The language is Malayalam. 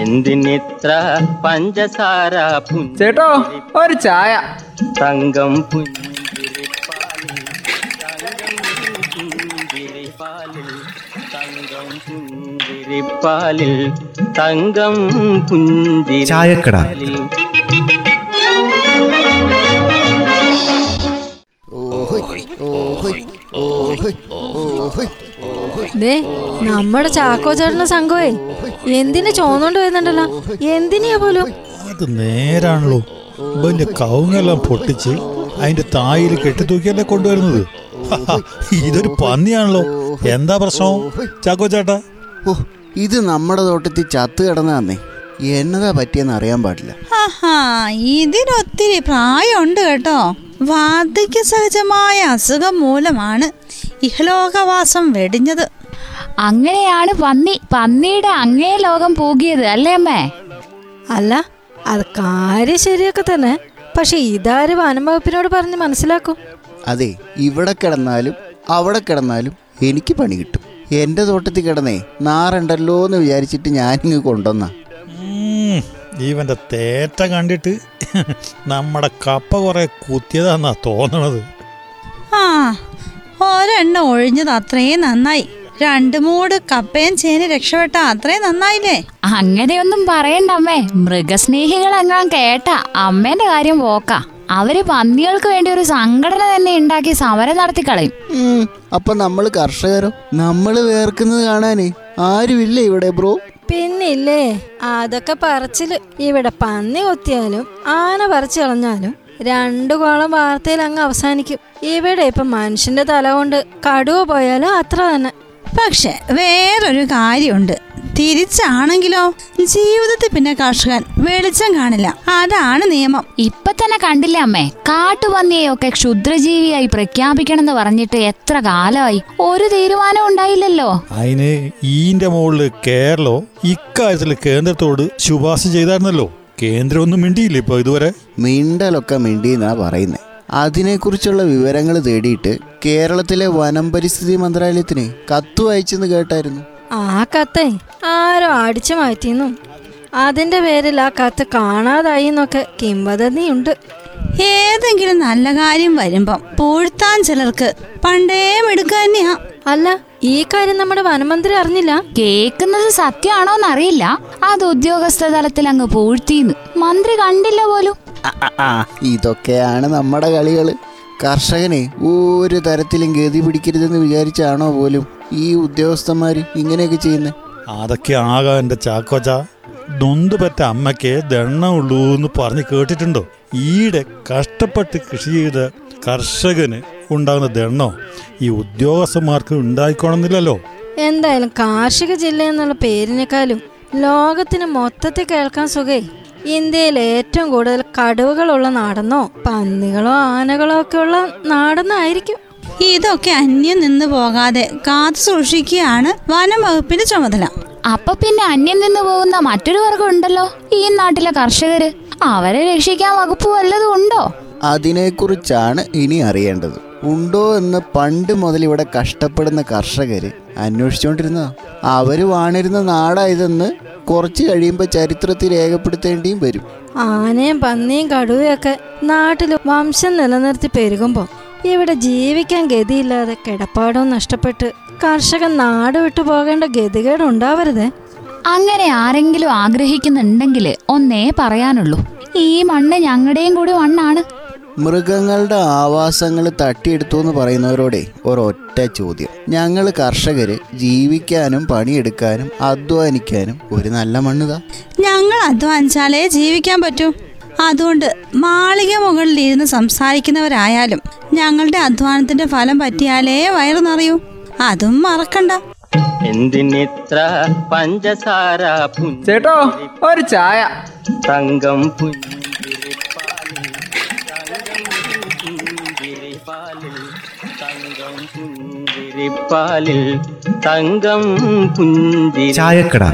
എന്തിനിത്ര പഞ്ചസാര ചേട്ടോ ഒരു ചായ. തങ്കം പുഞ്ചിരിപ്പാലിൽ തങ്കം പുഞ്ചിരിപ്പാലിൽ തങ്കം തങ്കം ചായക്കട. പുഞ്ചിരിപ്പാലിൽ ദേ നമ്മുടെ ചാക്കോ ചേട്ടന്റെ സംഘമേ എന്തിനു ചോന്നോണ്ട് വരുന്നുണ്ടല്ലോ? എന്തിനാ പോലും? അത് നേരാണല്ലോ. വലിയ കവുങ്ങെല്ലാം പൊട്ടിച്ച് അതിന്റെ തായിൽ കെട്ടിത്തൂക്കിയല്ലേ കൊണ്ടുവരുന്നത്? ഇതൊരു പന്നിയാണല്ലോ. എന്താ പ്രശ്നം ചാക്കോ ചേട്ടാ ഓ ഇത് നമ്മുടെ തോട്ടത്തിൽ ചത്തു കിടന്നേ എന്നതാ പറ്റിയെന്ന് അറിയാൻ പാടില്ല. ആഹാ ഇതിനൊത്തിരി പ്രായമുണ്ട് കേട്ടോ. വാർദ്ധക്യ സഹജമായ അസുഖം മൂലമാണ് ഇഹലോകവാസം വെടിഞ്ഞത്. അങ്ങനെയാണ് പന്നി പന്നിയുടെ അങ്ങേ ലോകം പൂകിയത് അല്ലേ അമ്മേ? അല്ല അത് കാര്യം ശരിയൊക്കെ തന്നെ. പക്ഷെ ഇതാര് വനം വകുപ്പിനോട് പറഞ്ഞ് മനസ്സിലാക്കും? അതെ ഇവിടെ കിടന്നാലും അവിടെ കിടന്നാലും എനിക്ക് പണി കിട്ടും. എന്റെ തോട്ടത്തിൽ കിടന്നേ നാറുണ്ടല്ലോ എന്ന് വിചാരിച്ചിട്ട് ഞാനിങ്ങ് കൊണ്ടുവന്ന. ഇവന്റെ തേറ്റ കണ്ടിട്ട് നമ്മുടെ കപ്പ കുറെ കുത്തിയതാന്നാ തോന്നണത്. ആ ഒരെണ്ണം ഒഴിഞ്ഞത് അത്രയും നന്നായി. രണ്ടു മൂട് കപ്പയും ചേന രക്ഷപ്പെട്ട അത്രയും നന്നായില്ലേ? അങ്ങനെയൊന്നും പറയണ്ട അമ്മേ. മൃഗസ്നേഹികൾ എങ്ങാൻ കേട്ട അമ്മേന്റെ കാര്യം പോക്ക അവർ പന്നികൾക്ക് വേണ്ടി ഒരു സംഘടന തന്നെ ഉണ്ടാക്കി സമരം നടത്തി കളയും. അപ്പൊ നമ്മൾ കർഷകരോ? നമ്മൾ വേർക്കുന്നത് കാണാനേ ആരുമില്ല ഇവിടെ ബ്രോ? പിന്നില്ലേ അതൊക്കെ പറച്ചിൽ. ഇവിടെ പന്നി കൊത്തിയാലും ആന പറിച്ചു കളഞ്ഞാലും രണ്ടു കോളം വാർത്തയിൽ അങ്ങ് അവസാനിക്കും. ഇവിടെ ഇപ്പൊ മനുഷ്യന്റെ തല കൊണ്ട് കടുവ പോയാലും അത്ര തന്നെ. പക്ഷെ വേറൊരു കാര്യമുണ്ട്. തിരിച്ചാണെങ്കിലോ? ജീവിതത്തിൽ പിന്നെ കർഷകൻ വെളിച്ചം കാണില്ല. അതാണ് നിയമം. ഇപ്പൊ തന്നെ കണ്ടില്ല അമ്മേ? കാട്ടുപന്നിയെയൊക്കെ ക്ഷുദ്രജീവിയായി പ്രഖ്യാപിക്കണമെന്ന് പറഞ്ഞിട്ട് എത്ര കാലമായി? ഒരു തീരുമാനം ഉണ്ടായില്ലല്ലോ. അതിന് ഈന്റെ മുകളിൽ കേരളോ ഇക്കാര്യത്തിൽ കേന്ദ്രത്തോട് ശുപാർശ ചെയ്തായിരുന്നല്ലോ. കേന്ദ്രം ഒന്നും മിണ്ടിയില്ല ഇപ്പൊ ഇതുവരെ? മിണ്ടലൊക്കെ മിണ്ടി എന്നാ പറയുന്നത് അതിനെക്കുറിച്ചുള്ള വിവരങ്ങൾ തേടിയിട്ട് കേരളത്തിലെ വനം പരിസ്ഥിതി മന്ത്രാലയത്തിന് കത്തു അയച്ചെന്ന് കേട്ടായിരുന്നു. ആ കത്തെ ആരോ അടിച്ചു മാറ്റിന്നു അതിന്റെ പേരിൽ ആ കത്ത് കാണാതായി എന്നൊക്കെ കിംവദന്തിയുണ്ട്. ഏതെങ്കിലും നല്ല കാര്യം വരുമ്പം പൂഴ്ത്താൻ ചിലർക്ക് പണ്ടേ മിടുക്ക തന്നെയാ. അല്ല ഈ കാര്യം നമ്മുടെ വനമന്ത്രി അറിഞ്ഞില്ല? കേക്കുന്നത് സത്യമാണോന്നറിയില്ല. അത് ഉദ്യോഗസ്ഥ തലത്തിൽ അങ്ങ് പൂഴ്ത്തിന്ന് മന്ത്രി കണ്ടില്ല പോലും. ഇതൊക്കെയാണ് നമ്മുടെ കളികൾ. കർഷകനെ ഒരു തരത്തിലും ഗതി പിടിക്കരുതെന്ന് വിചാരിച്ചാണോ പോലും ഈ ഉദ്യോഗസ്ഥന്മാര് ഇങ്ങനെയൊക്കെ ചെയ്യുന്നത് അതൊക്കെ ആകാ എന്റെ ചാക്കോച്ച. നൊന്ത് പറ്റ അമ്മയ്ക്ക് ദണ്ണമുള്ളൂ എന്ന് പറഞ്ഞ് കേട്ടിട്ടുണ്ടോ? ഈടെ കഷ്ടപ്പെട്ട് കൃഷി ചെയ്ത കർഷകന് ഉണ്ടാകുന്ന ദണ്ണോ ഈ ഉദ്യോഗസ്ഥന്മാർക്ക് ഉണ്ടായിക്കോണമെന്നില്ലല്ലോ. എന്തായാലും കാർഷിക ജില്ല എന്നുള്ള പേരിനേക്കാളും ലോകത്തിന് മൊത്തത്തിൽ കേൾക്കാൻ സുഖേ. ഇന്ത്യയിൽ ഏറ്റവും കൂടുതൽ കടുവകളുള്ള നാടെന്നോ പന്നികളോ ആനകളോ ഒക്കെ ഉള്ള നാടെന്നായിരിക്കും. ഇതൊക്കെ അന്യം നിന്ന് പോകാതെ കാത്തു സൂക്ഷിക്കുകയാണ് വനം വകുപ്പിന്റെ ചുമതല. അപ്പൊ പിന്നെ അന്യം നിന്ന് പോകുന്ന മറ്റൊരു വർഗം ഉണ്ടല്ലോ ഈ നാട്ടിലെ കർഷകര്. അവരെ രക്ഷിക്കാൻ വകുപ്പ് വല്ലതും ഉണ്ടോ? അതിനെക്കുറിച്ചാണ് ഇനി അറിയേണ്ടത്. ഉണ്ടോ എന്ന് പണ്ട് മുതൽ ഇവിടെ കഷ്ടപ്പെടുന്ന കർഷകര് അന്വേഷിച്ചുകൊണ്ടിരുന്നതാ അവർ വാണിരുന്ന നാടായതെന്ന് കുറച്ച് കഴിയുമ്പോൾ ചരിത്രത്തിൽ രേഖപ്പെടുത്തേണ്ടിയും വരും. ആനയും പന്നിയും കടുവയൊക്കെ നാട്ടിൽ വംശം നിലനിർത്തി പെരുകുമ്പോൾ ഇവിടെ ജീവിക്കാൻ ഗതിയില്ലാതെ കിടപ്പാടവും നഷ്ടപ്പെട്ട് കർഷകൻ നാട് വിട്ടു പോകേണ്ട ഗതികേട് ഉണ്ടാവരുതേ. അങ്ങനെ ആരെങ്കിലും ആഗ്രഹിക്കുന്നുണ്ടെങ്കിൽ ഒന്നേ പറയാനുള്ളൂ. ഈ മണ്ണ് ഞങ്ങളുടെയും കൂടി മണ്ണാണ്. മൃഗങ്ങളുടെ ആവാസങ്ങൾ തട്ടിയെടുത്തു എന്ന് പറയുന്നവരോടെ ഒരൊറ്റ ചോദ്യം. ഞങ്ങൾ കർഷകർ ജീവിക്കാനും പണിയെടുക്കാനും അധ്വാനിക്കാനും ഒരു നല്ല മണ്ണുതാ. ഞങ്ങൾ അധ്വാനിച്ചാലേ ജീവിക്കാൻ പറ്റൂ. അതുകൊണ്ട് മാളിക മുകളിൽ ഇരുന്ന് സംസാരിക്കുന്നവരായാലും ഞങ്ങളുടെ അധ്വാനത്തിന്റെ ഫലം പറ്റിയാലേ വയറു നിറയൂ. അതും മറക്കണ്ട. എന്തിനിത്ര പഞ്ചസാര ചേട്ടോ ഒരു ചായ. തങ്കം പുഞ്ചിരിപ്പാലിൽ തങ്കം പുഞ്ചിരിപ്പാലിൽ തങ്കം പുഞ്ചിരിപ്പാലിൽ തങ്കം പുഞ്ചിരിപ്പാലിൽ ചായക്കട.